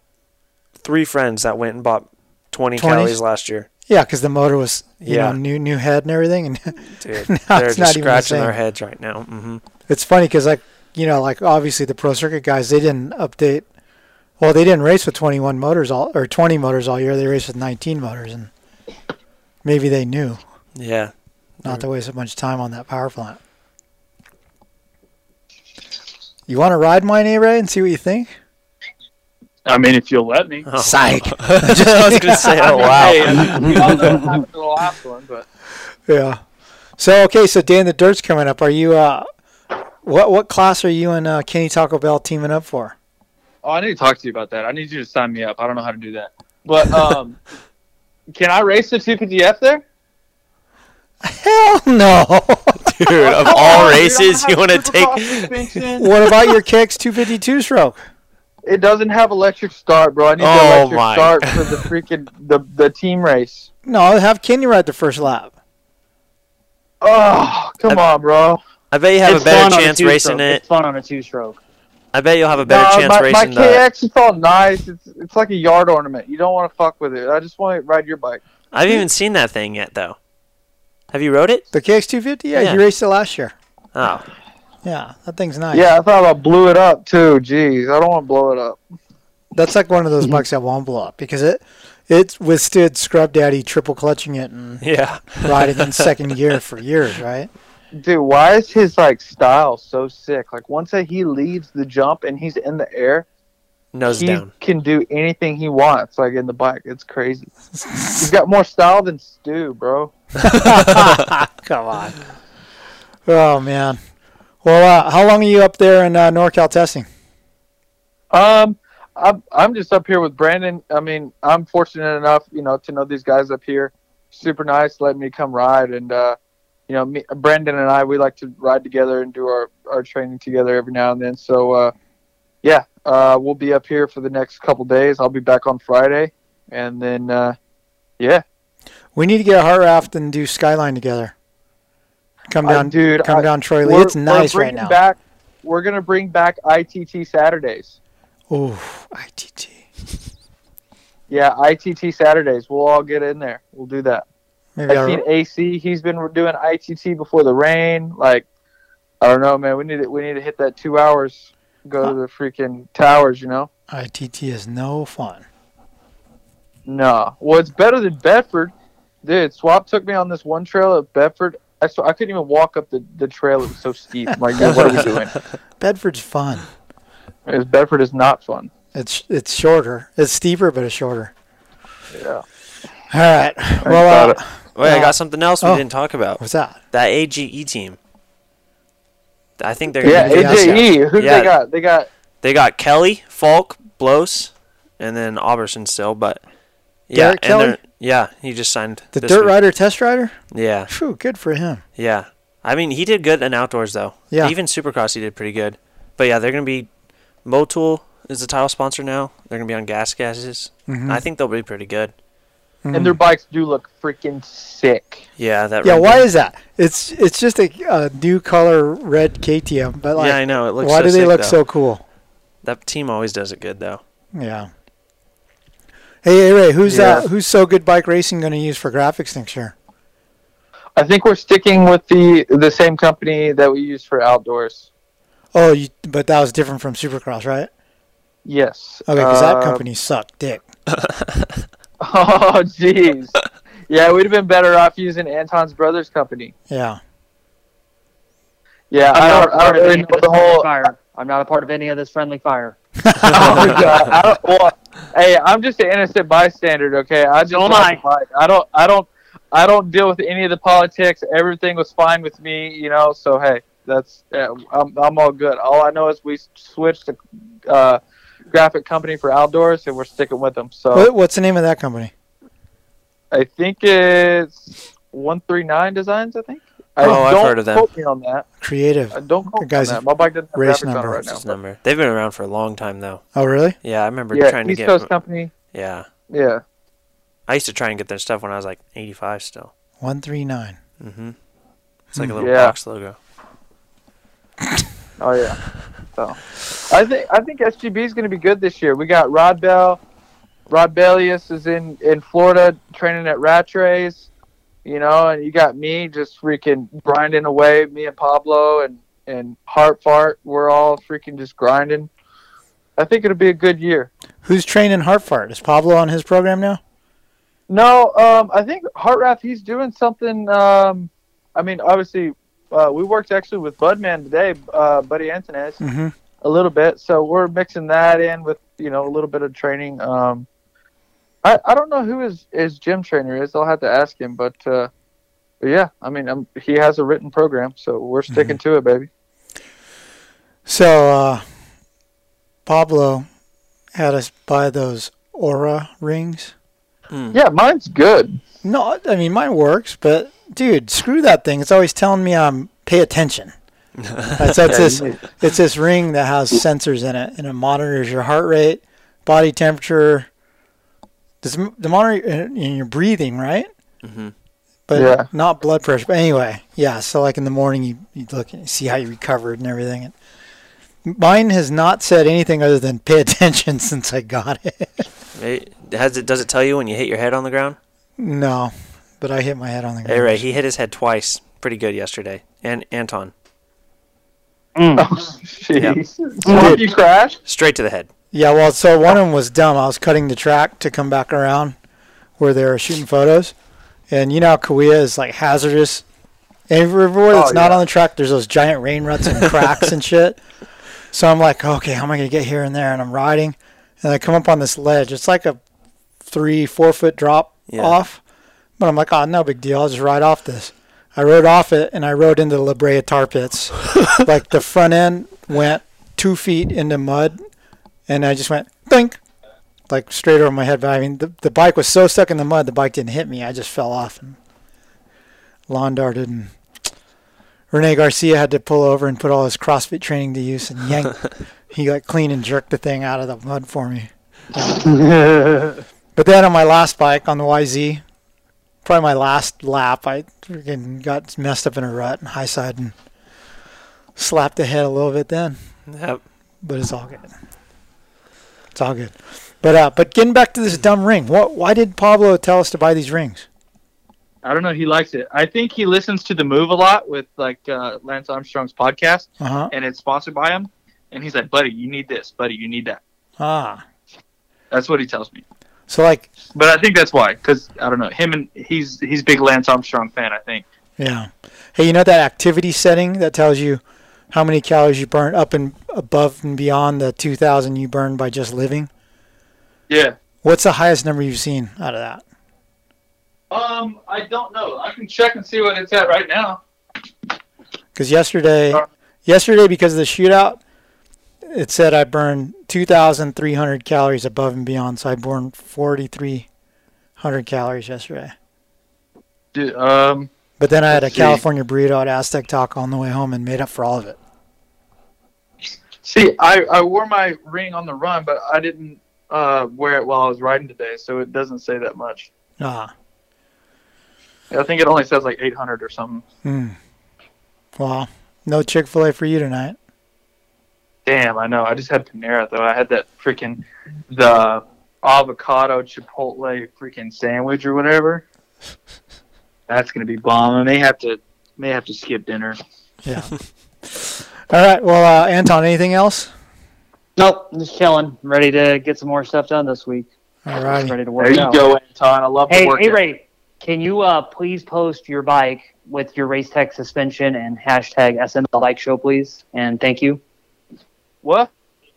three friends that went and bought 20 20s? Cowleys last year. Yeah, because the motor was, you Yeah. know, new new head and everything, and Dude, they're just not even the scratching their heads right now. hmm It's funny because, like, you know, like obviously the pro circuit guys, they didn't update. Well, they didn't race with 21 motors all or 20 motors all year. They raced with 19 motors, and maybe they knew Yeah. not to waste a bunch of time on that power plant. You want to ride mine, A Ray, and see what you think? I mean, if you'll let me. Psych. I was gonna say, oh wow. Hey, I mean, we all know what happened to the last one, but Yeah. So okay, so Day in the Dirt's coming up. Are you uh what what class are you and uh, Kenny Taco Bell teaming up for? Oh, I need to talk to you about that. I need you to sign me up. I don't know how to do that. But um, can I race the 250F there? Hell no. Dude, of all races, you want to take? What about your KX 252 stroke? It doesn't have electric start, bro. I need Oh, the electric my. start for the freaking the the team race. No, have Kenny ride the first lap. Oh, come on, bro. I bet you have it's a better fun on chance two-stroke. racing it. It's fun on a two-stroke. I bet you'll have a better Nah, chance my, my racing the. KX is all nice. It's it's like a yard ornament. You don't want to fuck with it. I just want to ride your bike. I haven't even seen that thing yet, though. Have you rode it? The KX 250? Yeah, Yeah. you raced it last year. Oh, Yeah, that thing's nice. Yeah, I thought I blew it up too. Jeez, I don't want to blow it up. That's like one of those bikes that won't blow up because it it withstood Scrub Daddy triple clutching it and yeah. riding in second gear for years, right? Dude, why is his like style so sick? Like once that he leaves the jump and he's in the air, Nose he down. can do anything he wants. Like in the bike, it's crazy. He's got more style than Stu, bro. Come on. Oh man. Well, uh, how long are you up there in uh, NorCal testing? Um, I'm I'm just up here with Brandon. I mean, I'm fortunate enough, you know, to know these guys up here. Super nice, letting me come ride, and uh, you know, me, Brandon and I, we like to ride together and do our our training together every now and then. So, uh, yeah, uh, we'll be up here for the next couple days. I'll be back on Friday, and then, uh, yeah, We need to get a Hartranft and do Skyline together. Come I- down, dude, Come I- down, Troy Lee. It's nice right now. Back, we're gonna bring back ITT Saturdays. Oh, ITT. Yeah, ITT Saturdays. We'll all get in there. We'll do that. Maybe I've seen AC. He's been doing ITT before the rain. Like, I don't know, man. We need to, we need to hit that two hours. Go to the freaking towers, you know. ITT is no fun. No, well, it's better than Bedford, dude. Swap took me on this one trail at Bedford. I saw, I couldn't even walk up the, the trail. It was so steep. I'm like, "Yeah, what are we doing? Bedford's fun. Because Bedford is not fun. It's it's shorter. It's steeper, but it's shorter. Yeah. All right. about Well, uh, it. Wait, I Uh, got something else we oh. didn't talk about. what's that? That AJE team. I think they're Yeah, gonna be AJE. AJE. Who Yeah. they got? They got They got Kelly, Falk, Blos, and then Auberson still, but yeah, Derek and Kelly? yeah, he just signed The this Dirt week. Rider test rider? Yeah, Phew, good for him. yeah. I mean, he did good in outdoors though. Yeah. even Supercross he did pretty good. But yeah, they're gonna be Motul is the title sponsor now. They're gonna be on gas gases. Mhm. I think they'll be pretty good. And their bikes do look freaking sick. Yeah, that. Yeah, why is that? It's it's just a, a new color red KTM, but like, yeah, I know it looks. why so do they sick, look though. so cool? That team always does it good though. Yeah. Hey, hey Ray, who's Yeah. uh, who's so good bike racing going to use for graphics next year? I think we're sticking with the the same company that we use for outdoors. Oh, you, but that was different from Supercross, right? Yes. Okay, because that Uh, company sucked dick. Oh, jeez. yeah, we'd have been better off using Anton's brother's company. Yeah. Yeah, I'm I not don't, a I part don't really know the whole. fire. I'm not a part of any of this friendly fire. oh God, I don't, well, hey, I'm just an innocent bystander. Okay, I just So am I. I don't, I don't, I don't deal with any of the politics. Everything was fine with me, you know. So hey, that's yeah, I'm, I'm all good. All I know is we switched to uh, graphic company for outdoors, and we're sticking with them. So What, what's the name of that company? I think it's one three nine designs. I think. I Oh, I've don't heard of them. Quote me on that. Creative. Uh, don't quote The me on guy's that. My bike doesn't have race graphics on it number. right now. number? They've been around for a long time though. Oh, really? Yeah, I remember Yeah, trying to East get. Coast company. Yeah, Yeah. I used to try and get their stuff when I was like 85 still. One three nine. Mm-hmm. It's like a Hmm. little Yeah. box logo. Oh yeah. So I think I think SGB is going to be good this year. We got Rodbell. Rod Bellius is in in Florida training at Rattrays. You know, and you got me just freaking grinding away. Me and Pablo and and Heart Fart. We're all freaking just grinding. I think it'll be a good year. Who's training Hartranft? Is Pablo on his program now? No, um, I think Hartranft he's doing something. Um, I mean, obviously, uh, we worked actually with Budman today, uh, Buddy Antunez, Mm-hmm. a little bit. So we're mixing that in with you know a little bit of training. Um, I I don't know who his his gym trainer is. I'll have to ask him, but, uh, but yeah, I mean, um, he has a written program, so we're sticking to it, baby. So uh, Pablo had us buy those Oura rings. Mm. Yeah, mine's good. No, I mean mine works, but dude, screw that thing. It's always telling me I'm pay attention. That's, that's Yeah, this. It's this ring that has sensors in it, and it monitors your heart rate, body temperature. Does the monitor in in your breathing, right? Mm-hmm. But Yeah. not blood pressure. But anyway, yeah. So like in the morning, you, you look and see how you recovered and everything. And mine has not said anything other than pay attention since I got it. It, has it? Does it tell you when you hit your head on the ground? no, but I hit my head on the ground. Hey Ray, he hit his head twice. Pretty good yesterday. And Anton, Mm. Oh, jeez. Swamp, you crashed? straight to the head. Yeah, well, so one of them was dumb. I was cutting the track to come back around where they were shooting photos, and you know how Kauai is like hazardous. Everywhere that's Oh, not yeah. on the track, there's those giant rain ruts and cracks and shit. So I'm like, okay, how am I gonna get here and there? And I'm riding, and I come up on this ledge. It's like a three, four foot drop Yeah. off, but I'm like, oh, no big deal. I'll just ride off this. I rode off it, and I rode into the La Brea tar pits. like the front end went two feet into mud, and I just went think, like straight over my head. But I mean, the the bike was so stuck in the mud, the bike didn't hit me. I just fell off and lawn darted, and Rene Garcia had to pull over and put all his CrossFit training to use and yank. he like clean and jerked the thing out of the mud for me. But then on my last bike on the YZ, probably my last lap, I freaking got messed up in a rut and high side and slapped the head a little bit then. Yep. But it's all good. It's all good. But uh, but getting back to this dumb ring, what? Why did Pablo tell us to buy these rings? I don't know. He likes it. I think he listens to the move a lot with like uh, Lance Armstrong's podcast, Uh huh. and it's sponsored by him. And he's like, "Buddy, you need this. Buddy, you need that." Ah. That's what he tells me. So like, But I think that's why, because I don't know him and he's he's a big Lance Armstrong fan. I think. yeah. Hey, you know that activity setting that tells you how many calories you burn up and above and beyond the 2,000 you burn by just living? Yeah. What's the highest number you've seen out of that? Um, I don't know. I can check and see what it's at right now. Because yesterday, Uh. yesterday because of the shootout, it said I burned 2,300 calories above and beyond, so I burned 4,300 calories yesterday. Dude, um, But then I had a see. California burrito at Aztec Taco on the way home and made up for all of it. see, I, I wore my ring on the run, but I didn't uh, wear it while I was riding today, so it doesn't say that much. Ah, I think it only says like 800 or something. hmm. Well, no Chick Fil A for you tonight. Damn, I know. I just had Panera though. I had that freaking the avocado chipotle freaking sandwich or whatever. That's gonna be bomb. I may have to may have to skip dinner. Yeah. all right. Well, uh, Anton, anything else? Nope, just chilling. Ready to get some more stuff done this week. All righty. Ready to work There you out. go, Anton. I love Hey, the work. hey, Ray, can you uh, please post your bike with your race tech suspension and hashtag SML Bike Show, please? And thank you. What?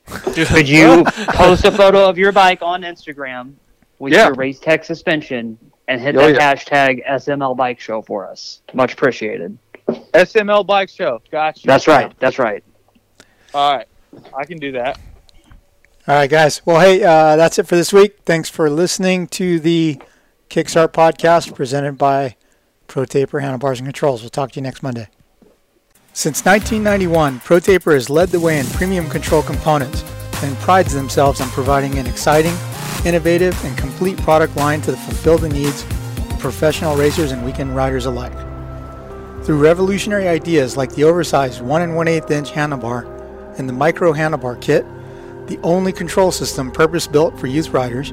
Could you post a photo of your bike on Instagram with Yeah. your race tech suspension and hit Oh, that yeah. hashtag SML Bike Show for us? Much appreciated. SML Bike Show. Gotcha. That's right. That's right. All right, I can do that. All right, guys. Well, hey, uh, that's it for this week. Thanks for listening to the Kickstart podcast presented by ProTaper Handlebars and Controls. We'll talk to you next Monday. Since 1991, ProTaper has led the way in premium control components and prides themselves on providing an exciting, innovative, and complete product line to fulfill the needs of professional racers and weekend riders alike. Through revolutionary ideas like the oversized 1 and 1 8 inch handlebar and the micro handlebar kit, the only control system purpose built for youth riders,